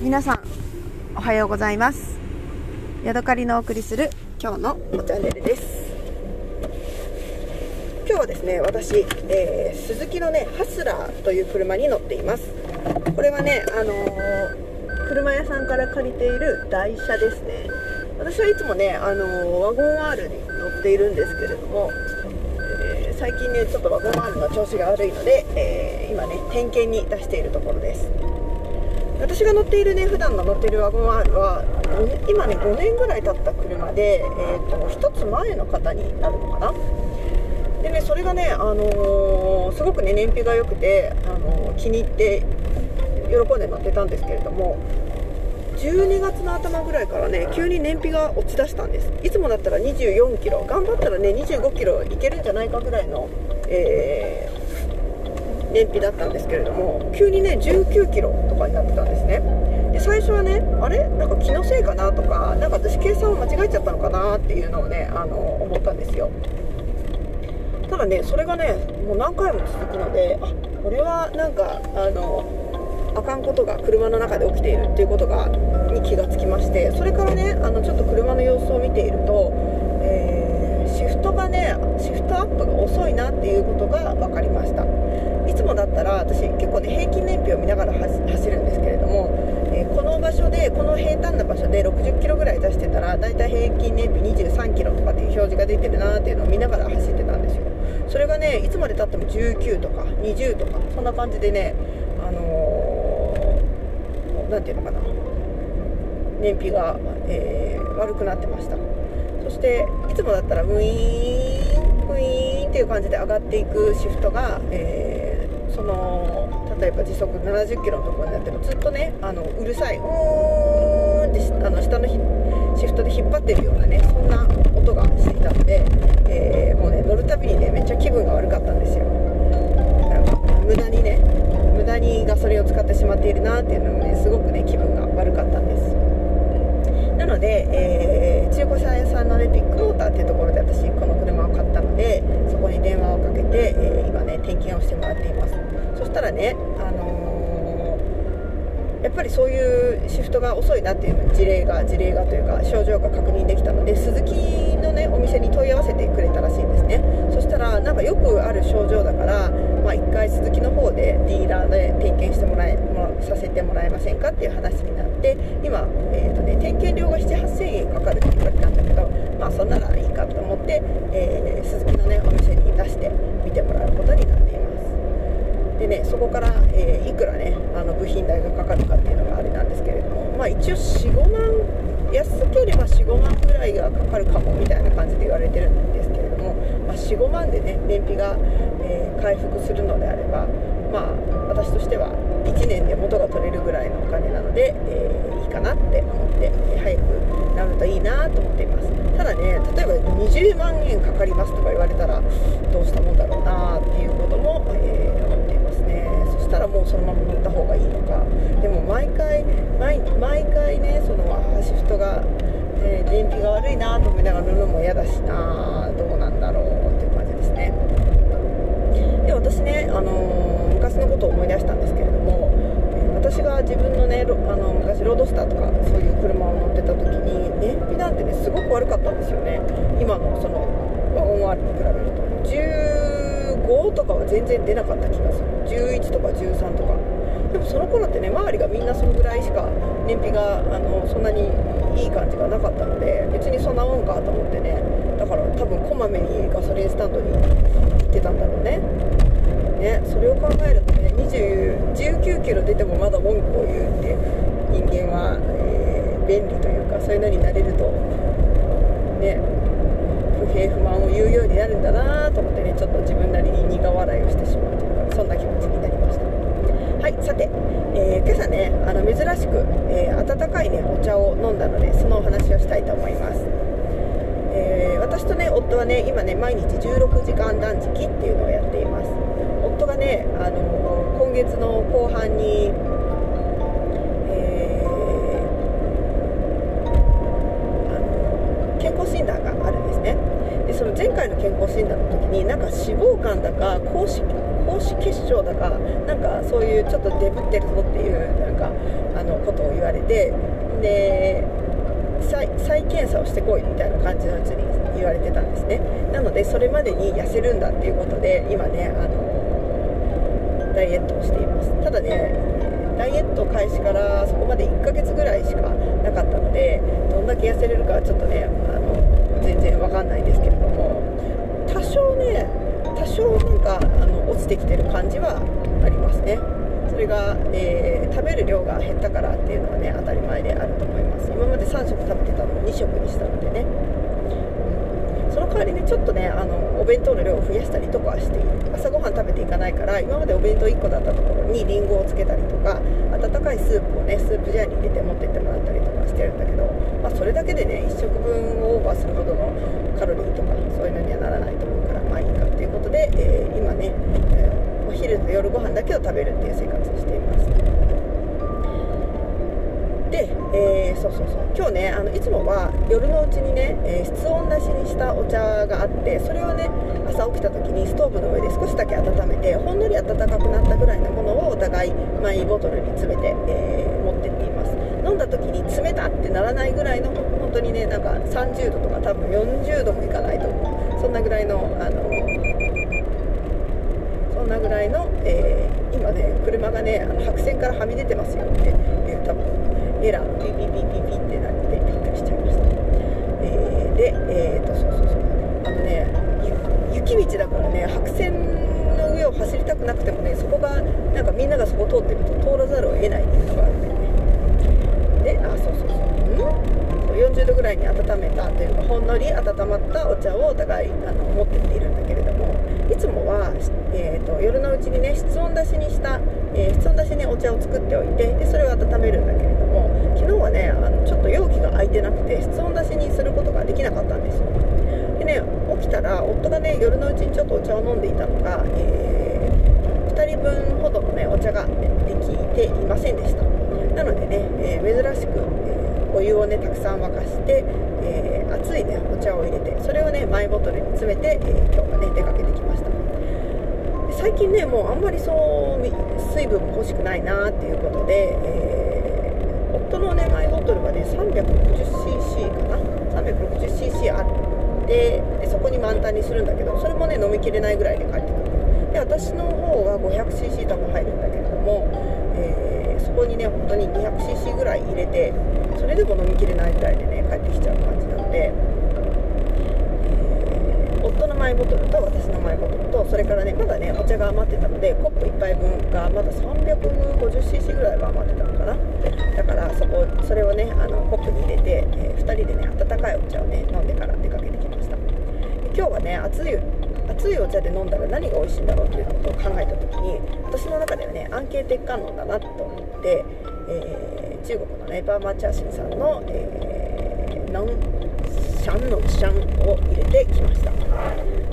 皆さんおはようございます。ヤドカリのお送りする今日のチャンネルです。今日はですね私、えー、鈴木のねハスラーという車に乗っています。これはねあのー、車屋さんから借りている台車ですね。私はいつもね、あのー、ワゴン R に乗っているんですけれども、え最近ねちょっとワゴン R の調子が悪いので、え今ね点検に出しているところです。私が乗っているね普段の乗っているワゴン R は今ね5年ぐらい経った車で、えーと、1つ前の方になるのかな。でねそれがね、あのー、すごくね燃費が良くて、あのー、気に入って喜んで乗ってたんですけれども12月の頭ぐらいからね急に燃費が落ちだしたんです。いつもだったら24キロ頑張ったらね25キロいけるんじゃないかぐらいの、え燃費だったんですけれども急にね19キロとかになってたんですね。で最初はねあれ？なんか気のせいかなとかなんか私計算を間違えちゃったのかなっていうのをねあの思ったんですよ。ただねそれがねもう何回も続くのであこれはなんかあのあかんことが車の中で起きているっていうことがに気がつきましてそれからねあのちょっと車の様子を見ていると、えー、シフトがねシフトアップが遅いなっていうことが分かりました。だったら私結構ね平均燃費を見ながら走るんですけれども、えー、この場所でこの平坦な場所で60キロぐらい出してたらだいたい平均燃費23キロとかっていう表示が出てるなっていうのを見ながら走ってたんですよ。それがねいつまでたっても19とか20とかそんな感じでねあのー、ていうのかな。燃費が、えー、悪くなってました。そしていつもだったらウィーンウィーンっていう感じで上がっていくシフトが、えーその例えば時速70キロのところになってもずっとねあのうるさいうーんってあの下のシフトで引っ張ってるようなねそんな音がしていたので、えー、もうね乗るたびにねめっちゃ気分が悪かったんですよなんか無駄にね無駄にガソリンを使ってしまっているなっていうのもねすごくね気分が悪かったんですなので、えー、中古車屋さんのねビッグモーターっていうところで私この車を買ったのでそこに電話をかけて、えー、今ね点検をしてもらっていますそしたらね、あのー、やっぱりそういうシフトが遅いなっていう事例が事例がというか症状が確認できたので鈴木のねお店に問い合わせてくれたらしいんですね。そしたらなんかよくある症状だからまあ、1回鈴木の方でディーラーで点検してもらえもさせてもらえませんかっていう話になって今、えーとね、点検料が78000円かかるって言われたんだけどまあそんならいいかと思って、えー、鈴木のねお店に出して見てもらうことになっていますでねそこから、えー、いくらねあの部品代がかかるかっていうのがあれなんですけれどもまあ一応45万安ければ45万ぐらいがかかるかもみたいな感じで言われてるんですけれども、まあ、45万でね燃費がえー、回復するのであれば、まあ、私としては1年で元が取れるぐらいのお金なので、えー、いいかなって思って、早くなるといいなと思っています。ただね例えば20万円かかりますとか言われたらどうしたもんだろう。もうそのまま乗った方がいいのか。でも毎回毎回ねそのシフトが、えー、燃費が悪いなと思いながら乗るのも嫌だしなどうなんだろうっていう感じですね。で私ね、あのー、昔のことを思い出したんですけれども私が自分のねあの昔ロードスターとかそういう車を乗ってた時に燃費なんてねすごく悪かったんですよね。今のそのワゴン R に比べると。15とかは全然出なかった気がする。11とか13とか。でもその頃ってね周りがみんなそのぐらいしか燃費があのそんなにいい感じがなかったので別にそんなもんかと思ってね。だから多分こまめにガソリンスタンドに行ってたんだろうね。ねそれを考えるとね20 19キロ出てもまだ文句を言うって人間は、えー、便利というかそういうのになれるとね不平不満を言うようになるんだなと思ってねちょっと自分なりに苦笑いをしてしまうというか。そんな気持ちになりました。はいさて、えー、今朝ねあの珍しく、えー、温かいねお茶を飲んだのでそのお話をしたいと思います。えー、私とね夫はね今ね毎日16時間断食っていうのをやっています。夫がねあの今月の後半に、えー、あの健康診断があるんですねでその前回の健康診断の時になんか脂肪肝だか高脂子奉仕結晶だかなんかそういうちょっとデブってるぞっていうなんかあのことを言われてで再検査をしてこいみたいな感じのうちに言われてたんですね。なのでそれまでに痩せるんだっていうことで今ねあのダイエットをしています。ただねダイエット開始からそこまで1ヶ月ぐらいしかなかったのでどんだけ痩せれるかはちょっとねあの全然わかんないんですけれども多少ね多少なんかあの落ちてきてる感じはありますね。それが、えー、食べる量が減ったからっていうのはね当たり前であると思います。今まで3食食べてたのを2食にしたのでね、その代わりにちょっとねあのお弁当の量を増やしたりとかはしている朝ごはん食べていかないから今までお弁当1個だったところにりんごをつけたりとか温かいスープをねスープジャーに入れて持ってってもらったりとかしてるんだけど、まあ、それだけでね1食分をオーバーするほどのカロリーとかそういうのにはならないと思う。で、えー、今ね、えお昼と夜ご飯だけを食べるっていう生活をしています。で、えー、そうそうそう。今日ねあのいつもは夜のうちにね、えー、室温出しにしたお茶があってそれをね朝起きた時にストーブの上で少しだけ温めてほんのり温かくなったぐらいのものをお互いマイボトルに詰めて、えー、持ってっています。飲んだ時に冷たってならないぐらいの本当にねなんか30度とか多分40度もいかないと思う。そんなぐらいのあのそんなぐらいの、えー、今ね車がねあの白線からはみ出てますよっていう多分エラーピピピピピってなってびっくりしちゃいました、えー、でえー、とそうそうそう。あのね雪道だからね白線の上を走りたくなくてもねそこがなんかみんながそこ通ってると通らざるを得ないっていうのがあるんだよね。であそうそうそう。うん？40度ぐらいに温めたというかほんのり温まったお茶をお互いあの持ってっているんだけれどもいつもは、えーと、夜のうちにね室温出しにした、えー、室温出しにお茶を作っておいてでそれを温めるんだけれども昨日はねあのちょっと容器が空いてなくて室温出しにすることができなかったんですよ。でね起きたら夫がね夜のうちにちょっとお茶を飲んでいたのが、えー、2人分ほどのねお茶ができていませんでした。なのでね、えー、珍しく、え、お湯をねたくさん沸かして、えー、熱いねお茶を入れてそれをねマイボトルに詰めて、え今日はね出かけてきました。最近ねもうあんまりそう水分も欲しくないなっていうことで、えー、夫のねマイボトルはね 360cc かな？360cc あってそこに満タンにするんだけどそれもね飲みきれないぐらいで帰ってくる。で私の方は 500cc 多分入るんだけれども、えー、そこにね本当に 200cc ぐらい入れてそれでも飲みきれないぐらいでね帰ってきちゃう感じなので夫のマイボトルと私のマイボトルとそれからねまだねお茶が余ってたのでコップ1杯分がまだ 350cc ぐらいは余ってたのかな。だからそこそれをねあのコップに入れて、えー、2人でね温かいお茶をね飲んでから出かけてきました。今日はね熱い熱いお茶で飲んだら何が美味しいんだろうっていうことを考えた時に私の中ではね安慶鉄観音だなと思って、えー、中国のねバーマーチャーシンさんの、えー、ノンシャンノンシャンを入れてきました。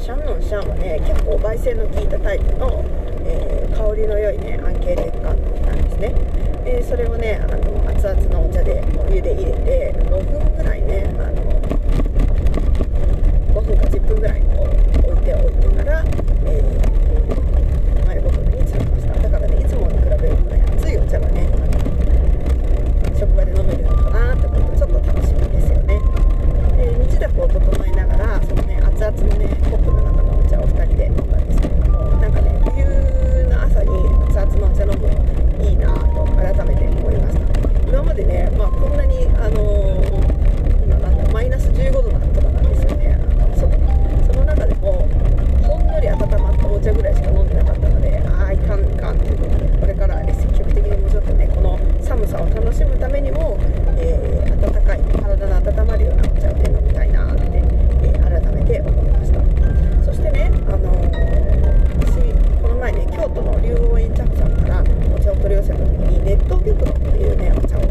シャンノンシャンはね結構焙煎の効いたタイプの、えー、香りの良いね安慶劣化なんですね。でそれをねあの熱々のお茶でお湯で入れてら時にットピっていうねお茶を